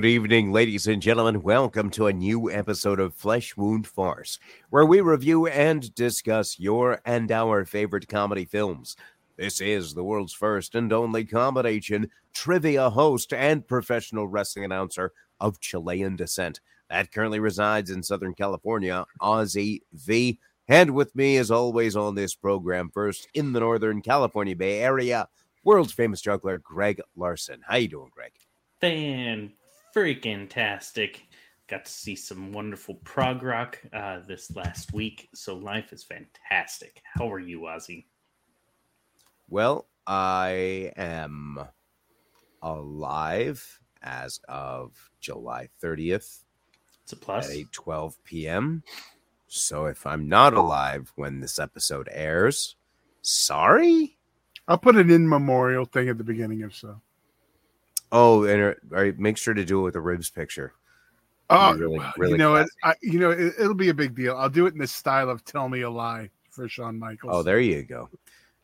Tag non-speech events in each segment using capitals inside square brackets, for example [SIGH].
Good evening, ladies and gentlemen. Welcome to a new episode of Flesh Wound Farce, where we review and discuss your and our favorite comedy films. This is the world's first and only combination trivia host and professional wrestling announcer of Chilean descent that currently resides in Southern California, Ozzy V. And with me, as always, on this program, first in the Northern California Bay Area, world's famous juggler, Greg Larson. How you doing, Greg? Fan freaking tastic. Got to see some wonderful prog rock uh, this last week, so life is fantastic. How are you, Ozzy? Well, I am alive as of July 30th It's a plus. at 8 12 p.m. So if I'm not alive when this episode airs, sorry. I'll put an in memorial thing at the beginning if so. Oh, and uh, all right, make sure to do it with a ribs picture. Oh, Really- really you know what? I, you know it, it'll be a big deal. I'll do it in the style of "Tell Me a Lie" for Shawn Michaels. Oh, there you go.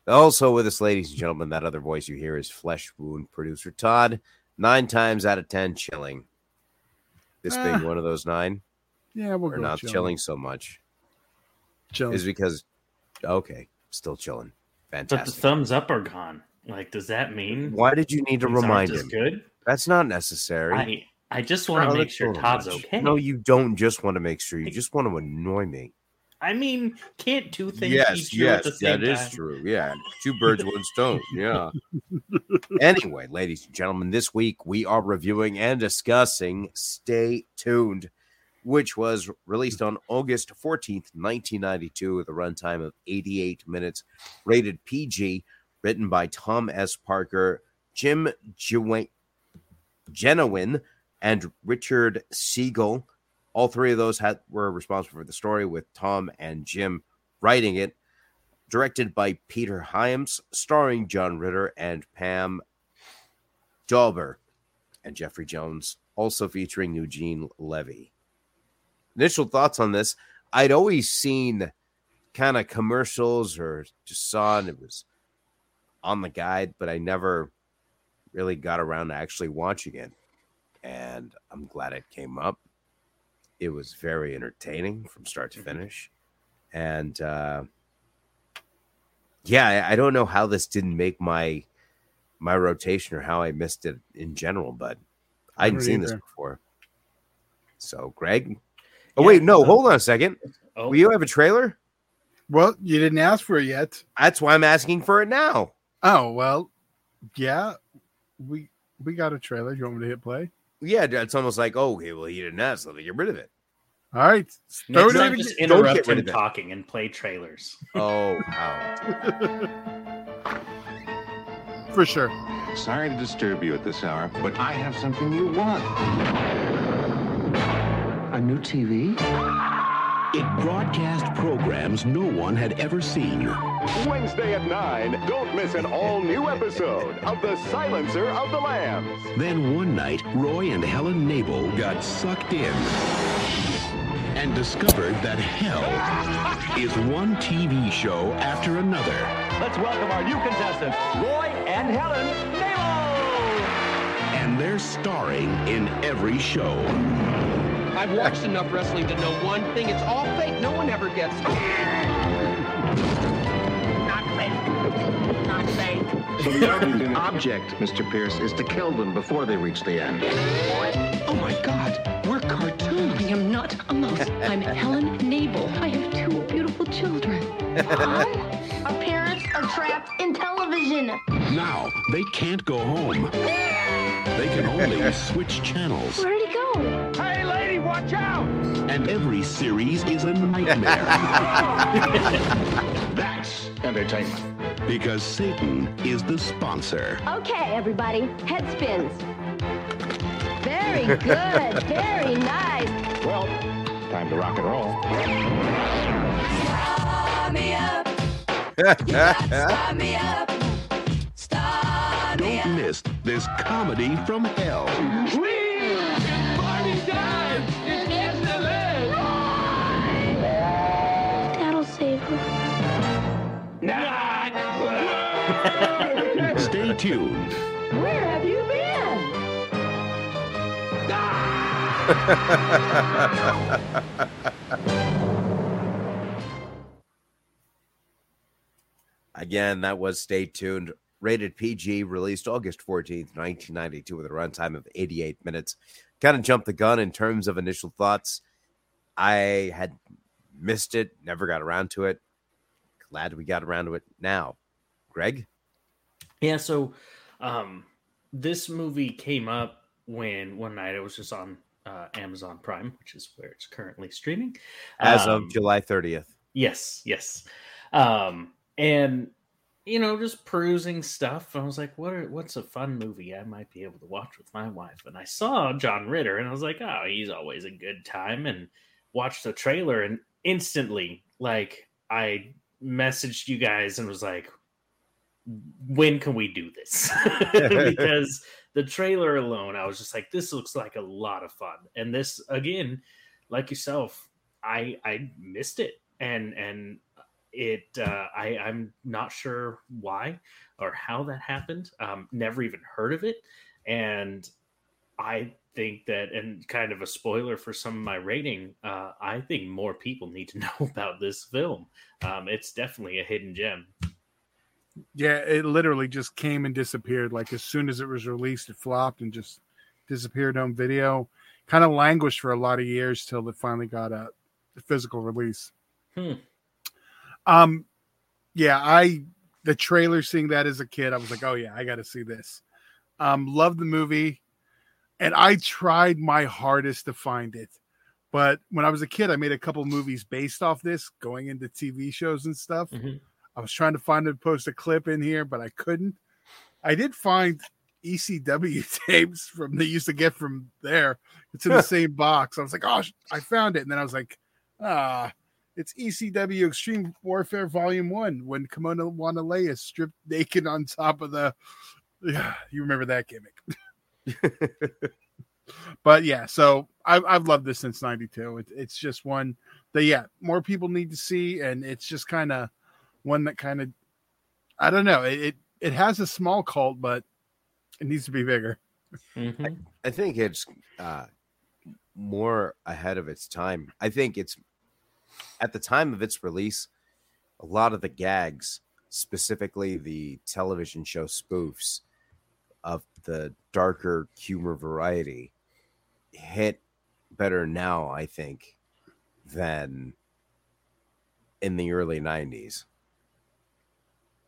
Also with us, ladies and gentlemen, that other voice you hear is Flesh Wound producer Todd. Nine times out of ten, chilling. This being Ah. one of those nine, yeah, we're or go not chilling. chilling so much, Chilling. is because okay, still chilling. Fantastic. but the thumbs up are gone. Like, does that mean Why did you need to remind him? Good. That's not necessary. I I just want to make sure Todd's much. okay. No, you don't just want to make sure. You just want to annoy me. I mean, can't two things Yes, yes, that is time? true. Yeah, two birds, one stone. [LAUGHS] Yeah. anyway, ladies and gentlemen, this week we are reviewing and discussing Stay Tuned, which was released on August 14th, 1992, with a runtime of 88 minutes, rated PG, written by Tom S. Parker, Jim Jennewein, and Richard Siegel. All three of those had were responsible for the story, with Tom and Jim writing it. Directed by Peter Hyams, starring John Ritter and Pam Dawber, and Jeffrey Jones, also featuring Eugene Levy. Initial thoughts on this: I'd always seen kind of commercials or just saw it, it was on the guide, but I never really got around to actually watching it. And I'm glad it came up. It was very entertaining from start to finish. And uh, yeah, I, I don't know how this didn't make my my rotation or how I missed it in general, but I I hadn't don't seen this before. So, Greg. Oh Yeah, wait, no, so- hold on a second. Oh, Will you have a trailer? well, you didn't ask for it yet. That's why I'm asking for it now. Oh well, yeah, we we got a trailer. You want me to hit play? Yeah, it's almost like, oh, okay, well, he didn't ask, so get rid of it. All right, throw next it time in just again. Don't interrupt get him talking and play trailers. [LAUGHS] Oh, wow. [LAUGHS] for sure. Sorry to disturb you at this hour, but I have something you want. A new TV? It broadcast programs no one had ever seen. Wednesday at 9, don't miss an all new episode of The Silencer of the Lambs. Then one night, Roy and Helen Knable got sucked in and discovered that hell is one TV show after another. Let's welcome our new contestants, Roy and Helen Nemo. And they're starring in every show. I've watched enough wrestling to know one thing. It's all fake. No one ever gets. Not fake. Not fake. The object, Mr. Pierce, is to kill them before they reach the end. Oh my God. We're cartoons. I am not a mouse. I'm Helen Knable. I have two beautiful children. [LAUGHS] Our parents are trapped in television. Now, they can't go home. They can only [LAUGHS] switch channels. Where'd he go? Watch out! And every series is a nightmare. [LAUGHS] That's entertainment. because Satan is the sponsor. Okay, everybody, head spins. Very good. [LAUGHS] Very nice. Well, time to rock and roll. Don't miss this comedy from hell. Stay. Where have you been? [LAUGHS] Again, that was Stay Tuned. Rated PG, released August 14th, 1992, with a runtime of 88 minutes. Kind of jumped the gun in terms of initial thoughts. I had missed it, never got around to it. Glad we got around to it now. Greg? Yeah, so um this movie came up when one night it was just on uh, Amazon Prime, which is where it's currently streaming. As Um, of July 30th. Yes, yes. Um, and you know, just perusing stuff. I was like, what are, what's a fun movie I might be able to watch with my wife? And I saw John Ritter and I was like, oh, he's always a good time. And watched the trailer and instantly, like, I messaged you guys and was like, when can we do this? [LAUGHS] because the trailer alone, I was just like, this looks like a lot of fun. And this again, like yourself, I I missed it. And and it uh I, I'm not sure why or how that happened. Um never even heard of it. And I think that and kind of a spoiler for some of my rating, uh I think more people need to [LAUGHS] know about this film. Um it's definitely a hidden gem. Yeah, it literally just came and disappeared. Like as soon as it was released, it flopped and just disappeared on video. Kind of languished for a lot of years till it finally got a physical release. Hmm. Um, yeah, I the trailer seeing that as a kid, I was like, oh yeah, I got to see this. Um, love the movie, and I tried my hardest to find it. But when I was a kid, I made a couple movies based off this, going into TV shows and stuff. Mhm. I was trying to find and post a clip in here, but I couldn't. I did find ECW [LAUGHS] tapes from they used to get from there. It's in the same box. I was like, oh, I found it, and then I was like, ah, it's ECW Extreme Warfare Volume One when Kimona Wanalaya is stripped naked on top of the. [SIGHS] Yeah, you remember that gimmick? [LAUGHS] but yeah, so I've I've loved this since '92. It, it's just one that yeah, more people need to see, and it's just kind of one that kind of I don't know. It, it it has a small cult, but it needs to be bigger. Mhm. I think it's uh, more ahead of its time. I think it's at the time of its release, a lot of the gags, specifically the television show spoofs of the darker humor variety, hit better now, I think, than in the early 90s.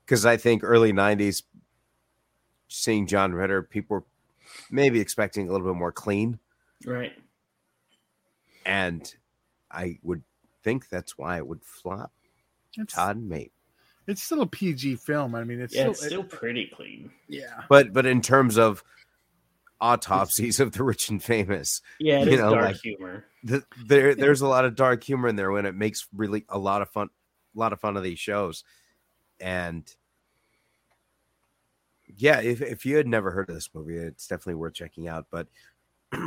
Because I think early 90s, seeing John Ritter, people were maybe expecting a little bit more clean. Right. And I would think that's why it would flop. It's, Todd mate. it's still a PG film. I mean, it's yeah, still, it's still pretty clean. yeah. But but in terms of autopsies of the rich and famous, Yeah, it You is know, dark like- humor. the, there [LAUGHS] there's a lot of dark humor in there when it makes really a lot of fun a lot of fun of these shows. And yeah, if if you had never heard of this movie, it's definitely worth checking out. But [CLEARS THROAT]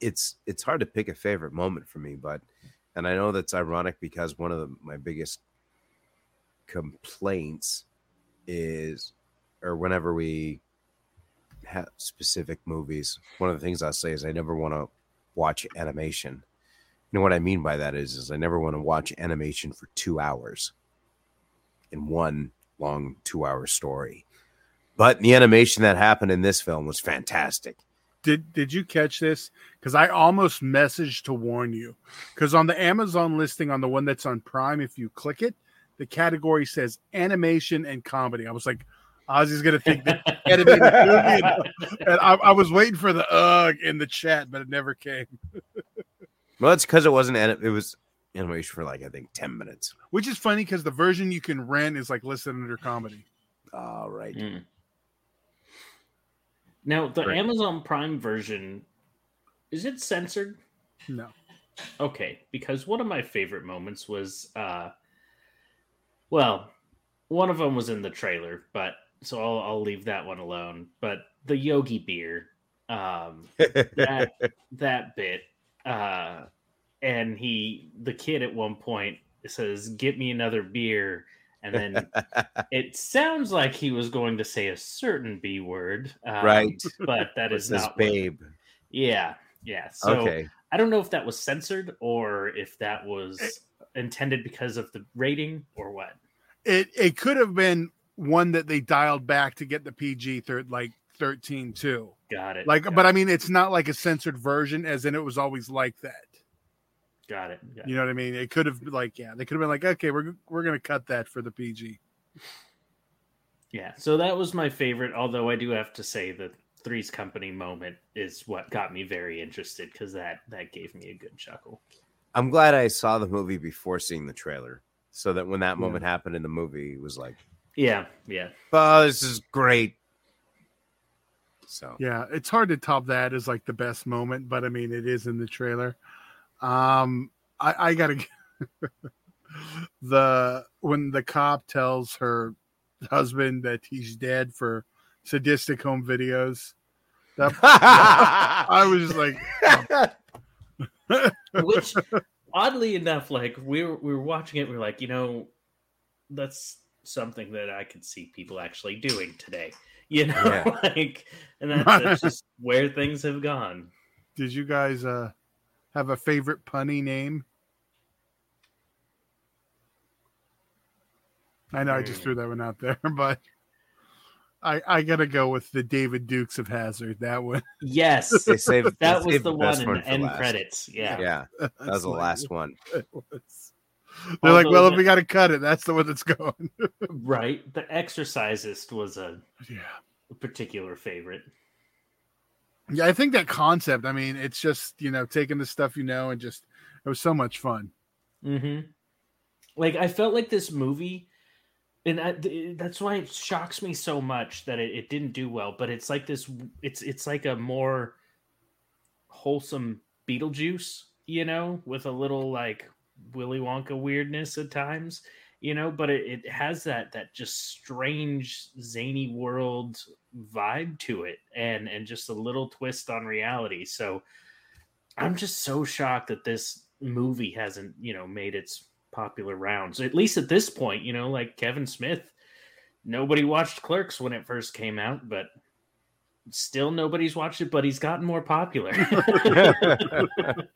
it's it's hard to pick a favorite moment for me, but and I know that's ironic because one of the, my biggest complaints is or whenever we have specific movies, one of the things I'll say is I never want to watch animation. You know what I mean by that is, is I never want to watch animation for two hours in one long two hour story. But the animation that happened in this film was fantastic. Did did you catch this? Because I almost messaged to warn you. Because on the Amazon listing, on the one that's on Prime, if you click it, the category says animation and comedy. I was like, Ozzy's gonna think that [LAUGHS] animated movie, and, and I, I was waiting for the ugh in the chat, but it never came. [LAUGHS] Well, it's because it wasn't, anim- it was animation for like, I think 10 minutes. Which is funny because the version you can rent is like listed under comedy. All right. Mm. Now, the Right. Amazon Prime version is it censored? No, Okay, because one of my favorite moments was uh well, one of them was in the trailer, but so I'll I'll leave that one alone. But the Yogi beer um [LAUGHS] that that bit uh and he the kid at one point says get me another beer and then [LAUGHS] it sounds like he was going to say a certain b word um, Right. but that [LAUGHS] is It is says not what- babe. Yeah, yeah. So okay. I don't know if that was censored or if that was intended because of the rating or what. It it could have been one that they dialed back to get the PG third like 13 too. Got it. Like, got but it, I mean, it's not like a censored version, as in it was always like that. Got it. got You know what I mean? It could have like, yeah, they could have been like, okay, we're we're gonna cut that for the PG. Yeah, so that was my favorite. Although I do have to say the Three's Company moment is what got me very interested because that that gave me a good chuckle. I'm glad I saw the movie before seeing the trailer, so that when that moment happened in the movie, it was like, Yeah, yeah, "Oh, this is great." So Yeah, it's hard to top that as like the best moment, but I mean, it is in the trailer. Um, I, I gotta [LAUGHS] the when the cop tells her husband that he's dead for sadistic home videos. That [LAUGHS] I was just like, [LAUGHS] which oddly enough, like we were we were watching it, we are like, you know, that's something that I could see people actually doing today. You know, Yeah. like, and that's, that's just where things have gone. did you guys uh have a favorite punny name? I know I just Hmm. threw that one out there, [LAUGHS] but I I gotta go with the David Dukes of Hazzard. That one. [LAUGHS] Yes, they saved that they was saved the best one in the end last. credits. Yeah. Yeah, [LAUGHS] that was That's the last one. it was. They're like, well, the- if we got to cut it, that's the one that's going. right. The Exorcisist was a yeah. particular favorite. Yeah, I think that concept. I mean, it's just you know taking the stuff you know and just it was so much fun. Mm-hmm. Like I felt like this movie, and I, that's why it shocks me so much that it, it didn't do well. But it's like this. It's it's like a more wholesome Beetlejuice, you know, with a little like Willy Wonka weirdness at times, you know. But it, it has that that just strange zany world vibe to it, and and just a little twist on reality. So I'm just so shocked that this movie hasn't, you know, made its popular rounds. At least at this point, you know, like Kevin Smith, nobody watched Clerks when it first came out, but still nobody's watched it, but he's gotten more popular. [LAUGHS] [LAUGHS]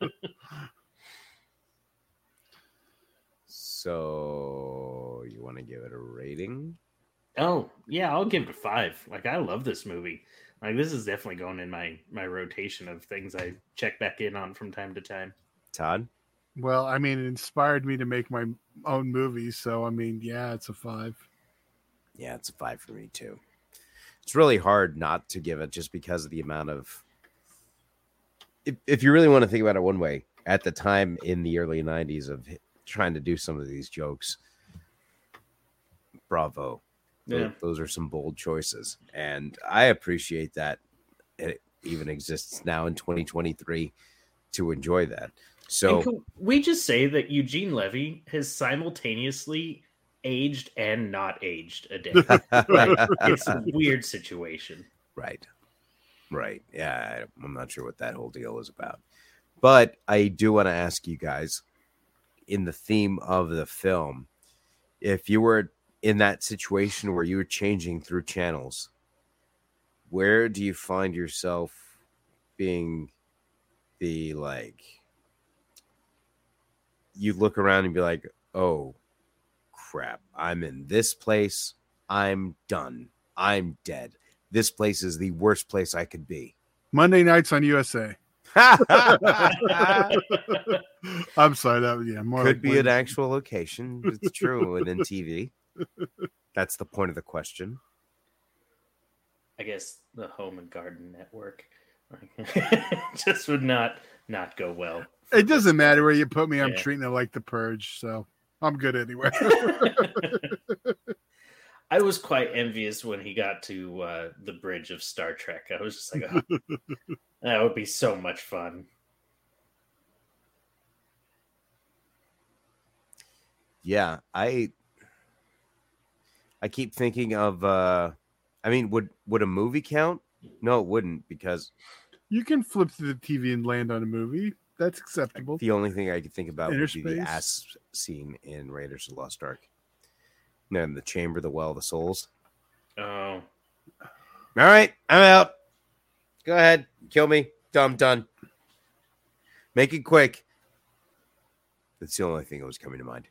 so want to give it a rating? oh, yeah, I'll give it a 5. Like I love this movie. Like this is definitely going in my my rotation of things I check back in on from time to time. Todd? Well, I mean, it inspired me to make my own movies, so I mean, yeah, it's a five. Yeah, it's a five for me too. It's really hard not to give it just because of the amount of. If, if you really want to think about it one way, at the time in the early 90s of trying to do some of these jokes, bravo. Yeah. Those are some bold choices. And I appreciate that it even exists now in 2023 to enjoy that. So, we just say that Eugene Levy has simultaneously aged and not aged a day. Like, [LAUGHS] it's a weird situation. Right. Right. Yeah. I'm not sure what that whole deal is about. But I do want to ask you guys in the theme of the film if you were in that situation where you were changing through channels, where do you find yourself being the like, you look around and be like, oh crap, I'm in this place. I'm done. I'm dead. This place is the worst place I could be. Monday nights on USA. [LAUGHS] [LAUGHS] I'm sorry, that yeah, more like be an actual location. It's true within TV. That's the point of the question. I guess the Home and Garden Network [LAUGHS] just would not not go well. It doesn't matter where you put me. I'm Yeah. treating it like the purge, so I'm good anyway. [LAUGHS] I was quite envious when he got to uh, the bridge of Star Trek. I was just like, oh, [LAUGHS] that would be so much fun. Yeah, I I keep thinking of uh I mean, would would a movie count? No, it wouldn't because you can flip through the TV and land on a movie. That's acceptable. the only thing I could think about would be the ass scene in Raiders of the Lost Ark. Then the chamber, the well, of the souls. Oh, All right, I'm out. Go ahead, kill me. Dumb, Done. Make it quick. That's the only thing that was coming to mind.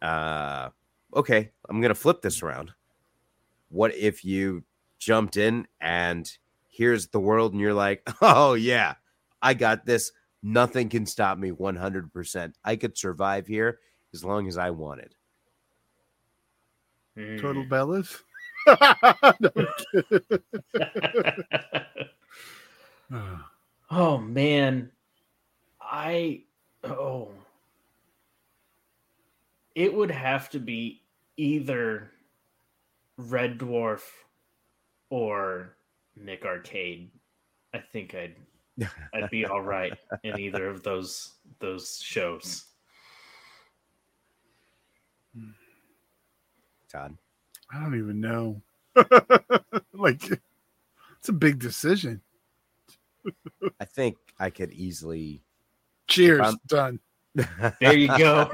Uh, okay, I'm gonna flip this around. What if you jumped in and here's the world, and you're like, [LAUGHS] oh yeah, I got this. Nothing can stop me 100%. I could survive here as long as I wanted. Total Mm. Bellas. No, [LAUGHS] oh man, I oh, it would have to be either Red Dwarf or Nick Arcade. I think I'd I'd be all right in either of those those shows. Todd. I don't even know. [LAUGHS] like, it's a big decision. I think I could easily. Cheers. Done. There you go.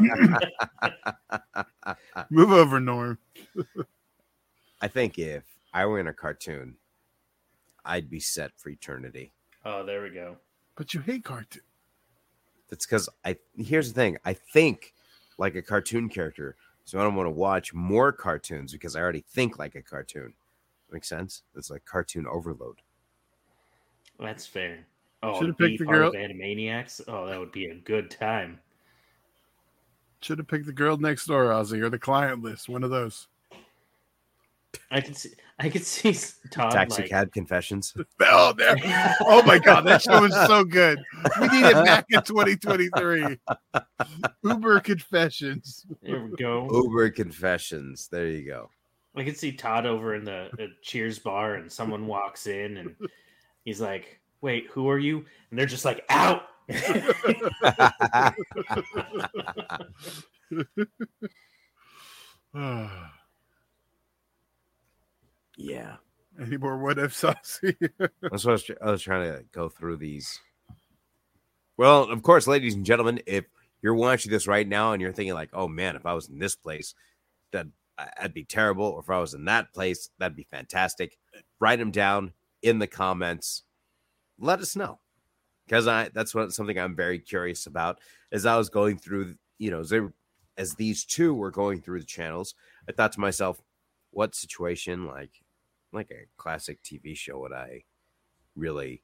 [LAUGHS] [LAUGHS] [LAUGHS] Move over, Norm. I think if I were in a cartoon, I'd be set for eternity. Oh, there we go. But you hate cartoon. That's because I. Here's the thing. I think like a cartoon character, so I don't want to watch more cartoons because I already think like a cartoon. Make sense? It's like cartoon overload. That's fair. Oh, Should've picked the part girl- Animaniacs. Oh, that would be a good time. Should have picked the girl next door, Ozzy, or the client list. One of those. I can see. I can see Todd Taxi like, cab confessions. [LAUGHS] Oh, there. oh my god, that show was so good. We need it back in 2023. Uber confessions. There we go. Uber confessions. There you go. I can see Todd over in the, the Cheers bar, and someone walks in, and he's like, "Wait, who are you?" And they're just like, "Out." [LAUGHS] yeah. Any more what if Ozzy? That's what I was, I was trying to go through these. Well, of course, ladies and gentlemen, if you're watching this right now and you're thinking like, "Oh man, if I was in this place, that that'd be terrible," or if I was in that place, that'd be fantastic. Write them down in the comments. Let us know because I that's what something I'm very curious about. As I was going through, you know, as, they, as these two were going through the channels, I thought to myself, what situation like like a classic TV show would I really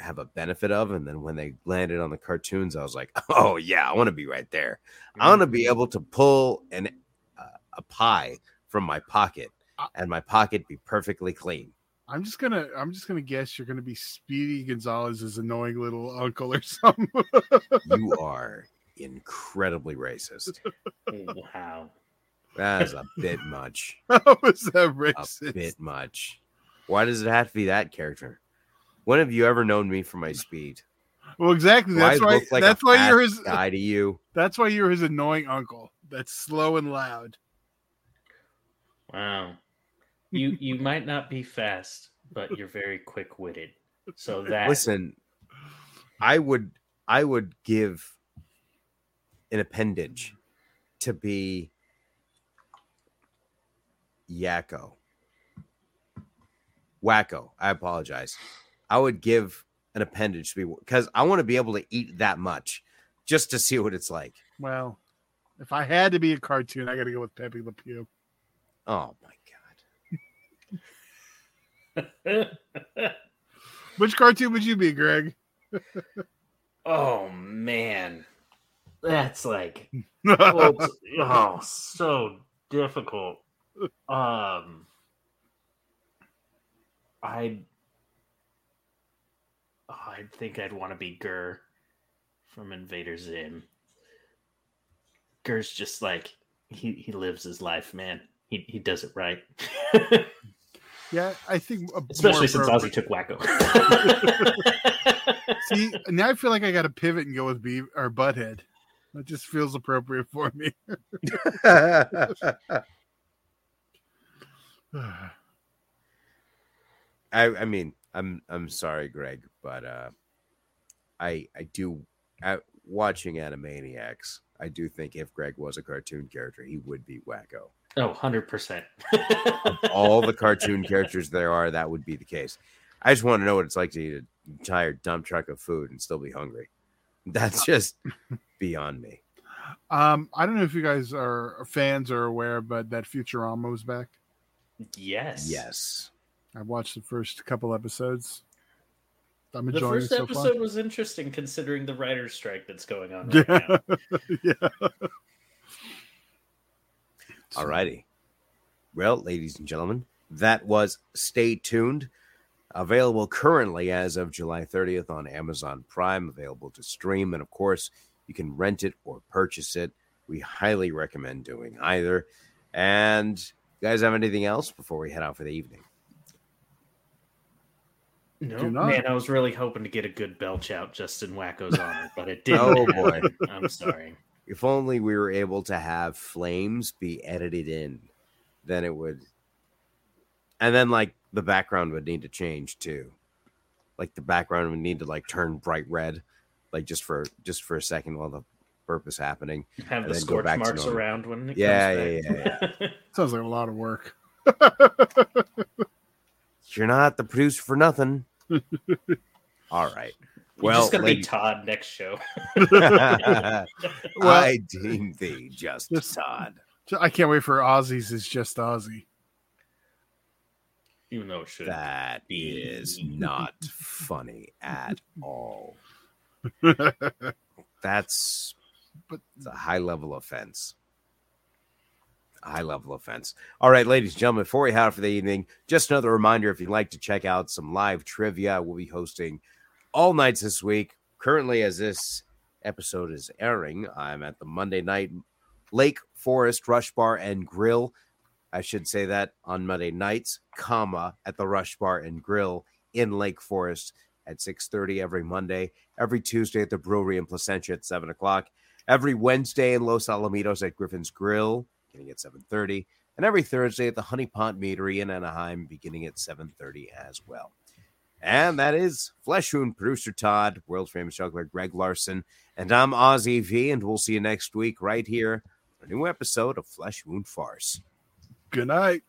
have a benefit of? And then when they landed on the cartoons, I was like, [LAUGHS] oh yeah, I want to be right there. I want to be able to pull an uh, a pie from my pocket and my pocket be perfectly clean. I'm just gonna I'm just gonna guess you're gonna be Speedy Gonzalez's annoying little uncle or something. [LAUGHS] You are incredibly racist. wow. That is a bit much. [LAUGHS] How was that A bit much. Why does it have to be that character? When have you ever known me for my speed? Well, exactly. Do I That's why. like that's why you're his. guy to you. That's why you're his annoying uncle. That's slow and loud. Wow. You you might not be fast, but you're very quick witted. So that Listen, I would I would give an appendage to be Yakko. Wakko. I apologize. I would give an appendage to be because I want to be able to eat that much just to see what it's like. Well, if I had to be a cartoon, I got to go with Pepe Le Pew. Oh my [LAUGHS] Which cartoon would you be, Greg? oh man. That's like oh, [LAUGHS] oh, so difficult. Um I oh, I think I'd want to be Gir from Invader Zim. Gir's just like he he lives his life, man. He he does it right. [LAUGHS] Yeah, I think Especially since Ozzy took Wakko. [LAUGHS] [LAUGHS] See, now I feel like I got to pivot and go with Beav or Butthead. That just feels appropriate for me. [LAUGHS] I, I mean, I'm I'm sorry, Greg, but uh, I I do at watching Animaniacs. I do think if Greg was a cartoon character, he would be Wakko. Oh, 100%. [LAUGHS] All the cartoon characters there are, that would be the case. I just want to know what it's like to eat an entire dump truck of food and still be hungry. That's just [LAUGHS] beyond me. Um, I don't know if you guys are fans or aware, but that Futurama was back. Yes. Yes. I watched the first couple episodes. I'm The first it so episode was interesting considering the writer's strike that's going on [LAUGHS] right far. now. Yeah. Yeah. All righty. Well, ladies and gentlemen, that was Stay Tuned. Available currently as of July 30th on Amazon Prime, available to stream. And of course, you can rent it or purchase it. We highly recommend doing either. And you guys have anything else before we head out for the evening? No, man, I was really hoping to get a good belch out just in Wakko's honor, but it didn't. Oh, boy. I'm sorry. If only we were able to have flames be edited in, then it would. And then, like, the background would need to change too. Like, the background would need to, like, turn bright red, like, just for just for a second while the burp is happening. Have And the then scorch marks around when it Yeah, comes yeah, back. [LAUGHS] Sounds like a lot of work. You're not the producer for nothing. [LAUGHS] All right. You're Well, just gonna ladies- be Todd next show. [LAUGHS] I deem thee just Just- Todd. I can't wait for Ozzy's is just Ozzy. Even though it should. That is not funny at all. [LAUGHS] That's But- it's a high level offense. High level offense. All right, ladies and gentlemen, before we head out for the evening, just another reminder if you'd like to check out some live trivia, we'll be hosting all nights this week. Currently, as this episode is airing, I'm at the Monday night Lake Forest Rush Bar and Grill. I should say that on Monday nights, comma, at the Rush Bar and Grill in Lake Forest at 6.30 every Monday, every Tuesday at the brewery in Placentia at 7 o'clock, every Wednesday in Los Alamitos at Griffin's Grill, beginning at 7.30, and every Thursday at the Honey Pot Meadery in Anaheim, beginning at 7.30 as well. And that is Flesh Wound producer Todd, world famous juggler Greg Larson, and I'm Ozzy V, and we'll see you next week right here for a new episode of Flesh Wound Farce. Good night.